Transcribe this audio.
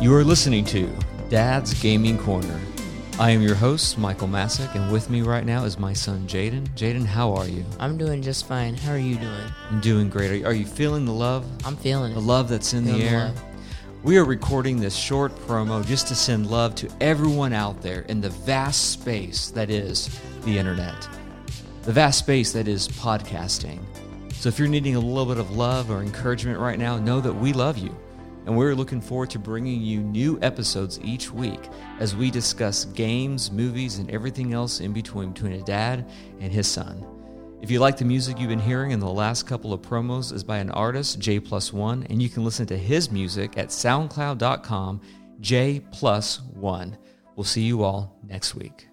You are listening to Dad's Gaming Corner. I am your host, Michael Masick, and with me right now is my son, Jaden. Jaden, how are you? I'm doing just fine. How are you doing? I'm doing great. Are you, are you feeling the love? I'm feeling The it. love that's in the the air? love. We are recording this short promo just to send love to everyone out there in the vast space that is the internet, the vast space that is podcasting. So if you're needing a little bit of love or encouragement right now, know that we love you. And we're looking forward to bringing you new episodes each week as we discuss games, movies, and everything else in between between a dad and his son. If you like the music you've been hearing in the last couple of promos is by an artist, J Plus One, and you can listen to his music at soundcloud.com, J Plus One. We'll see you all next week.